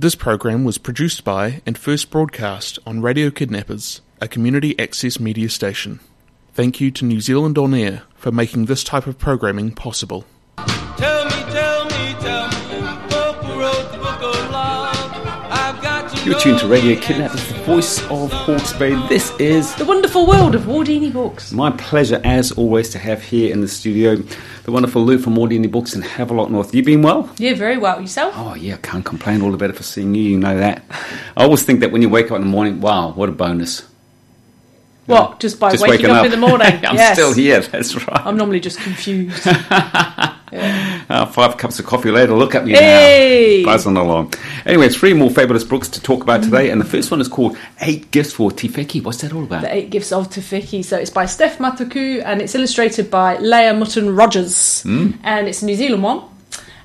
This program was produced by and first broadcast on Radio Kidnappers, a community access media station. Thank you to New Zealand On Air for making this type of programming possible. Tell me, tell me, tell me, who wrote the book of love? I've got to You're tuned to Radio Kidnappers, the voice of Hawke's Bay. This is The wonderful world of Wardini books. my pleasure, as always, to have here in the studio the wonderful Lou from Wardini Books in Havelock North. You been well? Yeah, very well. Yourself? Oh, yeah, can't complain. All the better for seeing you. You know that. I always think that when you wake up in the morning, wow, what a bonus. What? Just by Just waking waking up, in the morning? I'm yes. still here, that's right. I'm normally just confused. Uh, five cups of coffee later, look at me Hey! now. Buzzing along. Anyway, three more fabulous books to talk about today, and the first one is called Eight Gifts for Te Wheke. What's that all about? the Eight Gifts of Te Wheke. So it's by Steph Matuku and it's illustrated by Laya Mutton Rogers. And it's a New Zealand one.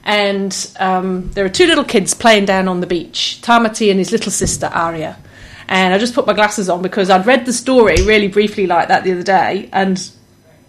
And um, there are two little kids playing down on the beach Tamati and his little sister Aria. And I just put my glasses on because I'd read the story really briefly like that the other day and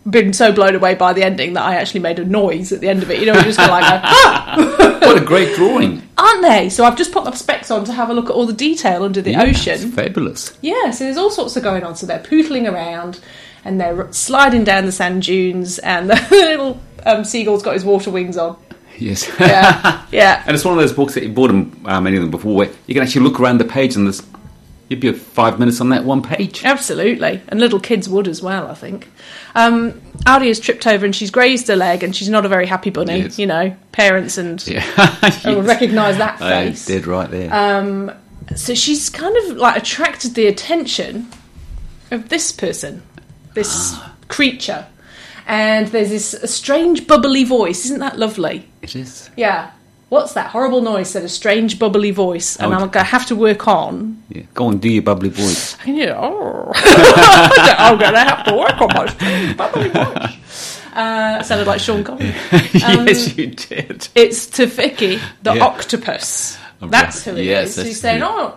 been so blown away by the ending that I actually made a noise at the end of it. You know, just go like, ah! what a great drawing. aren't they? So I've just put my specs on to have a look at all the detail under the Yeah, ocean. it's fabulous. Yeah, so there's all sorts of going on. So they're pootling around and they're sliding down the sand dunes, and the little um, seagull's got his water wings on. Yes. Yeah, yeah. And it's one of those books that you bought them, uh, many of them before, where you can actually look around the page and there's you'd be five minutes on that one page. Absolutely, and little kids would as well. I think. Um, has tripped over and she's grazed her leg, and she's not a very happy bunny. Yes. You know, parents and Yeah, will recognise that face. dead right there. Um, so she's kind of like attracted the attention of this person, this Ah. creature. And there's this strange bubbly voice. Isn't that lovely? it is. Yeah. What's that horrible noise? Said a strange bubbly voice, and Oh, I'm going to have to work on. Yeah. Go and do your bubbly voice. You know, I'm going to have to work on my bubbly voice. Uh, sounded like Sean Connery. yes, you did. It's Te Wheke, the Yeah. octopus. Oh, That's who it is. Yes, that's he's saying, "Oh,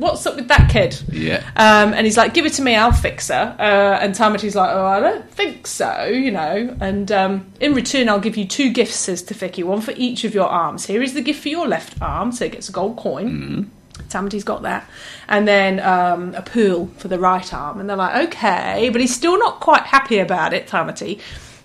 what's up with that kid?" Yeah. Um, and he's like, "Give it to me, I'll fix her." Uh, and Tamati's like, "Oh, I don't think so," you know. And um, in return, I'll give you two gifts, says Te Wheke, one for each of your arms. Here is the gift for your left arm, so it gets a gold coin. Tamati's got that, and then um, a pearl for the right arm. And they're like, "Okay," but he's still not quite happy about it. Tamati.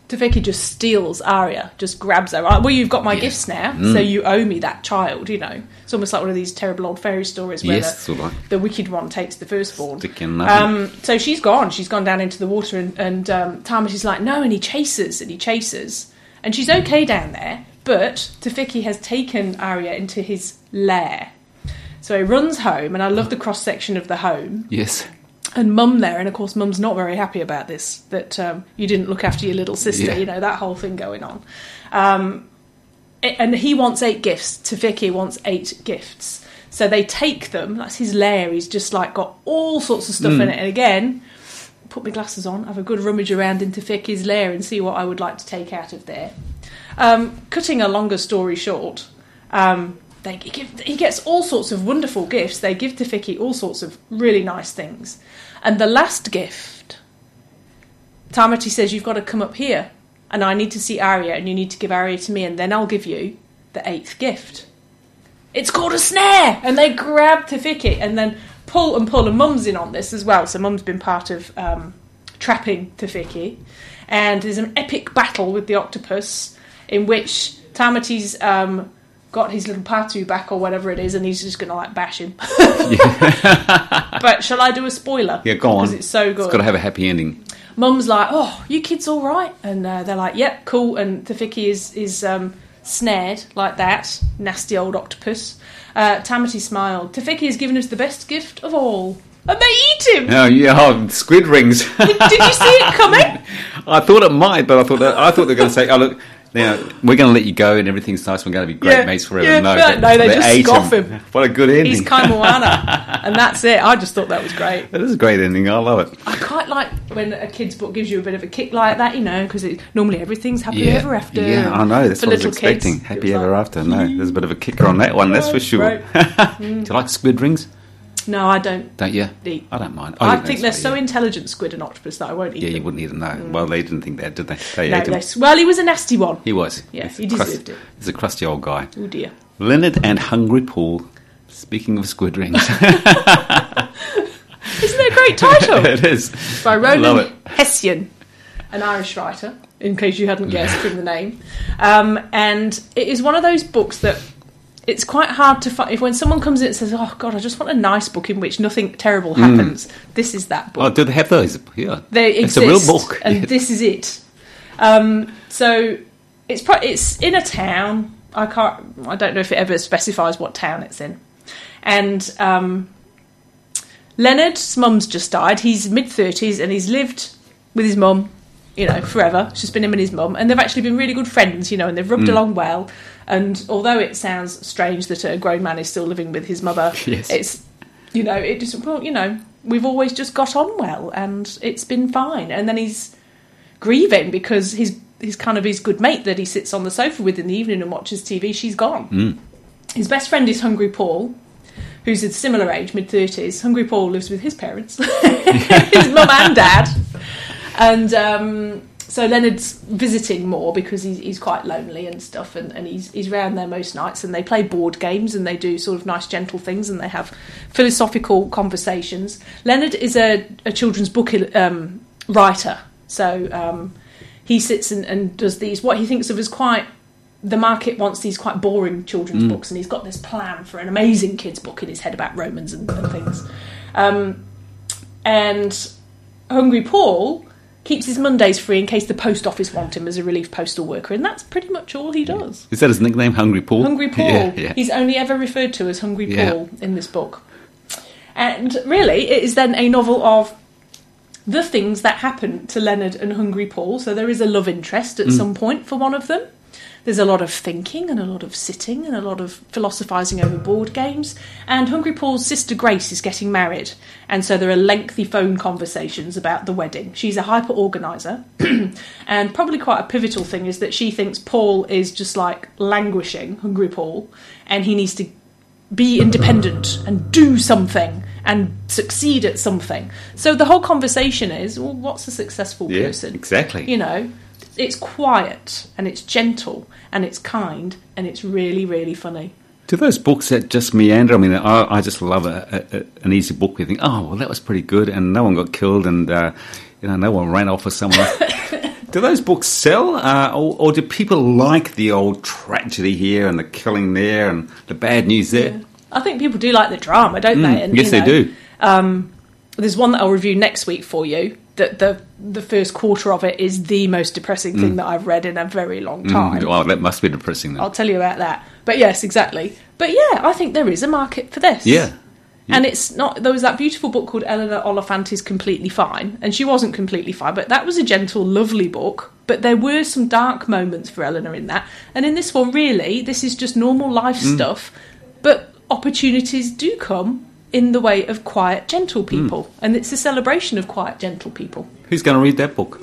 Te Wheke just steals Arya, just grabs her. Well, you've got my Yeah. gifts now, Mm. so you owe me that child. You know, it's almost like one of these terrible old fairy stories where Yes, the, the wicked one takes the firstborn. Um, so she's gone. She's gone down into the water, and, and um, Tamati's like, no, and he chases, and he chases, and she's okay down there. But Te Wheke has taken Arya into his lair. So he runs home, and I love the cross section of the home, Yes. And Mum there, and of course Mum's not very happy about this that um, you didn't look after your little sister. Yeah. You know that whole thing going on. Um, and he wants eight gifts. Te Wheke wants eight gifts. So they take them. That's his lair. He's just like got all sorts of stuff in it. And again, put my glasses on, have a good rummage around in Te Wheke's lair, and see what I would like to take out of there. Um, cutting a longer story short, um, they give, he gets all sorts of wonderful gifts. They give Te Wheke all sorts of really nice things. And the last gift, Tamati says, You've got to come up here, and I need to see Arya, and you need to give Arya to me, and then I'll give you the eighth gift. It's called a snare! And they grab Te Wheke and then pull and pull, and Mum's in on this as well. So Mum's been part of um, trapping Te Wheke. And there's an epic battle with the octopus in which Tamati's um, got his little patu back or whatever it is, and he's just going to like bash him. but shall I do a spoiler? Yeah, go on. Because it's so good. It's got to have a happy ending. Mum's like, "Oh, you kids all right?" And uh, they're like, "Yep, cool." And Te Wheke is is um, snared like that, nasty old octopus. Uh, Tamati smiled. Te Wheke has given us the best gift of all, and they eat him. Oh yeah, oh, squid rings. Did you see it coming? I thought it might, but I thought that, I thought they were going to say, "Oh look, now we're going to let you go, and everything's nice. We're going to be great Yeah, mates forever." yeah, no, no, no, they just ate scoff him. What a good ending! He's Kaimoana, and that's it. I just thought that was great. that is a great ending. I love it. I quite like when a kid's book gives you a bit of a kick like that, you know, because normally everything's happy Yeah, ever after. yeah, I know. That's what I was little kids, expecting. Happy was ever like, after. No, there's a bit of a kicker on that one. That's for sure. Right. Do you like squid rings? No, I don't Don't you? eat. I don't mind. Oh, I think they're so yeah. intelligent, squid and octopus, that I won't eat Yeah, you wouldn't even know. Well, they didn't think that, did they? They No, ate yes. Well, he was a nasty one. He was. Yeah, He's he a crust- deserved it. He's a crusty old guy. Oh dear. Leonard and Hungry Paul Speaking of squid rings, Isn't it a great title? it is. by I it. Hession, an Irish writer, in case you hadn't guessed from the name. Um, and it is one of those books that it's quite hard to find. If when someone comes in and says, "Oh God, I just want a nice book in which nothing terrible happens," this is that book. Oh, do they have those? Yeah, They it's a real book. and Yeah. this is it. Um, so it's pro- it's in a town. I can't. I don't know if it ever specifies what town it's in. And um, Leonard's mum's just died. He's mid thirties, and he's lived with his mum, you know, forever. It's just been him and his mum, and they've actually been really good friends, you know, and they've rubbed along well. And although it sounds strange that a grown man is still living with his mother, Yes. it's you know, it just well, you know, we've always just got on well, and it's been fine. And then he's grieving because his his kind of his good mate that he sits on the sofa with in the evening and watches TV, she's gone. His best friend is Hungry Paul, who's a similar age, mid thirties. Hungry Paul lives with his parents, his mum and dad, and um, so Leonard's visiting more because he's, he's quite lonely and stuff, and, and he's he's round there most nights, and they play board games and they do sort of nice, gentle things, and they have philosophical conversations. Leonard is a, a children's book um, writer, so um, he sits and, and does these what he thinks of as quite the market wants these quite boring children's books, and he's got this plan for an amazing kids' book in his head about Romans and, and things. Um, and Hungry Paul keeps his Mondays free in case the post office want him as a relief postal worker, and that's pretty much all he does. Is that his nickname, Hungry Paul? Hungry Paul. Yeah, yeah. He's only ever referred to as Hungry Yeah. Paul in this book. And really, it is then a novel of the things that happen to Leonard and Hungry Paul. So there is a love interest Mm. at some point for one of them. There's a lot of thinking and a lot of sitting and a lot of philosophising over board games. And Hungry Paul's sister Grace is getting married. And so there are lengthy phone conversations about the wedding. She's a hyper organiser. and probably quite a pivotal thing is that she thinks Paul is just like languishing, Hungry Paul, and he needs to be independent and do something and succeed at something. So the whole conversation is, well, what's a successful Yeah, person? exactly. You know, it's quiet and it's gentle and it's kind and it's really, really funny. Do those books that just meander? I mean, I, I just love a, a, an easy book. We think, oh, well, that was pretty good, and no one got killed, and uh, you know, no one ran off with someone. do those books sell, uh, or, or do people like the old tragedy here and the killing there and the bad news there? I think people do like the drama, don't they? And, Mm, yes, you they know, do. There's one that I'll review next week for you. That the the first quarter of it is the most depressing thing that I've read in a very long time. Mm, well, that must be depressing. Then. I'll tell you about that. But yes, exactly. But yeah, I think there is a market for this. Yeah. And it's not. There was that beautiful book called Eleanor Oliphant is Completely Fine, and she wasn't completely fine, but that was a gentle, lovely book. But there were some dark moments for Eleanor in that, and in this one, really, this is just normal life Mm. stuff. But opportunities do come in the way of quiet, gentle Mm. people, and it's a celebration of quiet, gentle people. Who's going to read that book?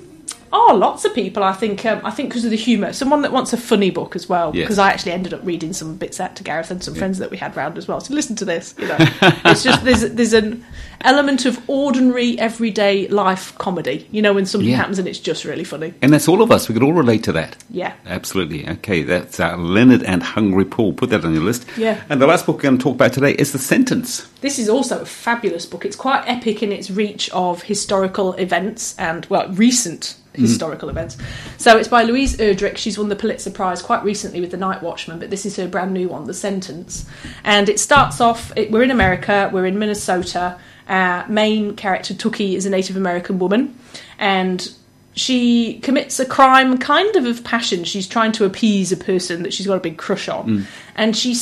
Oh, lots of people. I think. Um, I think because of the humour. Someone that wants a funny book as well. Yes. Because I actually ended up reading some bits out to Gareth and some friends that we had round as well. So listen to this. You know, it's just there's there's an element of ordinary everyday life comedy. You know, when something Yeah. happens and it's just really funny. And that's all of us. We could all relate to that. Yeah. Absolutely. Okay, that's uh, Leonard and Hungry Paul. Put that on your list. Yeah. And the last book we're going to talk about today is The Sentence. This is also a fabulous book. It's quite epic in its reach of historical events and, well, recent Mm-hmm. historical events. So it's by Louise Erdrich. She's won the Pulitzer Prize quite recently with The Night Watchman, but this is her brand new one, The Sentence. And it starts off, it, we're in America, we're in Minnesota. Our main character, Tookie, is a Native American woman. And she commits a crime kind of of passion. She's trying to appease a person that she's got a big crush on. Mm. And she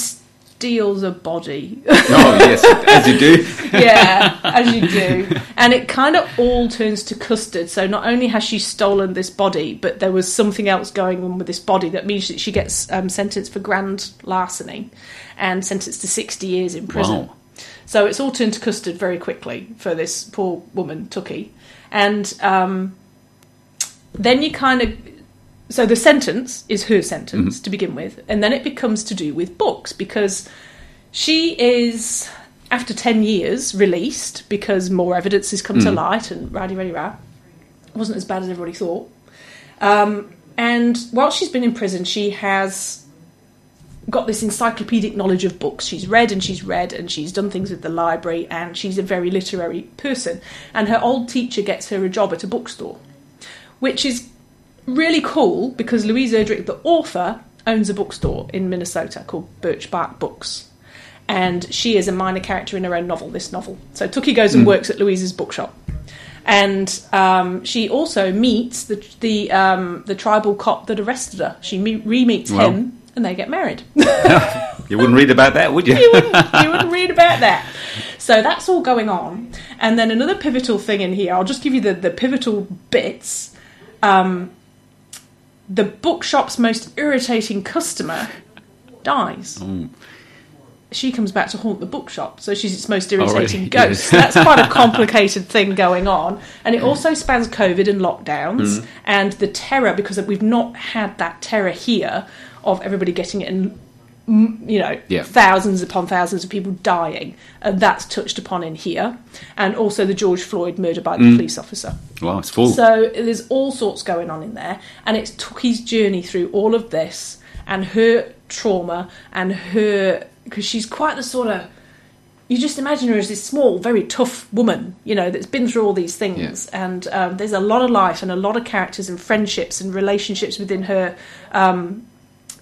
steals a body. Oh, yes, as you do. yeah, as you do. And it kind of all turns to custard. So not only has she stolen this body, but there was something else going on with this body that means that she gets um, sentenced for grand larceny and sentenced to 60 years in prison. Wow. So it's all turned to custard very quickly for this poor woman, Tookie. And um, then you kind of. So the sentence is her sentence to begin with, and then it becomes to do with books because she is, after 10 years, released because more evidence has come to light and rowdy, rowdy, row. It wasn't as bad as everybody thought. Um, and while she's been in prison, she has got this encyclopedic knowledge of books. She's read and she's read and she's done things at the library and she's a very literary person. And her old teacher gets her a job at a bookstore, which is really cool because Louise Erdrich, the author, owns a bookstore in Minnesota called Birch Bark Books. And she is a minor character in her own novel, this novel. So Tookie goes and works at Louise's bookshop. And um, she also meets the the um, the tribal cop that arrested her. She me- re-meets Well. him, and they get married. You wouldn't read about that, would you? you wouldn't, you wouldn't read about that. So that's all going on. And then another pivotal thing in here, I'll just give you the, the pivotal bits. Um, the bookshop's most irritating customer dies. Hmm. She comes back to haunt the bookshop, so she's its most irritating oh, really? ghost. So that's quite a complicated thing going on. And it also spans COVID and lockdowns hmm. and the terror, because we've not had that terror here of everybody getting it and you know, Yeah. thousands upon thousands of people dying. And that's touched upon in here. And also the George Floyd murder by the Mm. police officer. Wow, it's full. So there's all sorts going on in there. And it's Tookie's journey through all of this and her trauma and her. Because she's quite the sort of. You just imagine her as this small, very tough woman, you know, that's been through all these things. And um, there's a lot of life and a lot of characters and friendships and relationships within her um,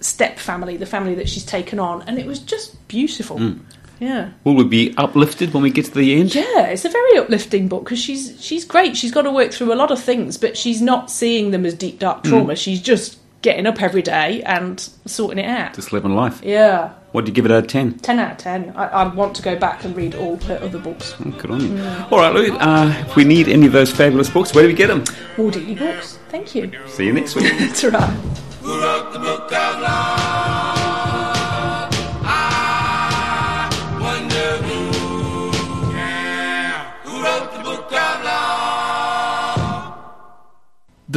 step family, the family that she's taken on. And it was just beautiful. Mm. Yeah. Will we be uplifted when we get to the end? Yeah, it's a very uplifting book because she's she's great. She's got to work through a lot of things, but she's not seeing them as deep dark mm. trauma. She's just getting up every day and sorting it out. Just living life. Yeah, What do you give it out of 10? ten out of ten. I, I want to go back and read all her other books. Oh, good on you. Mm. All right, Louis, uh, if we need any of those fabulous books, where do we get them? Wardini books. Thank you. See you next week. Ta-ra.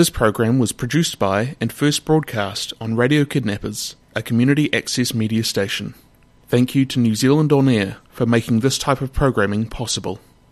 This program was produced by and first broadcast on Radio Kidnappers, a community access media station. Thank you to New Zealand On Air for making this type of programming possible.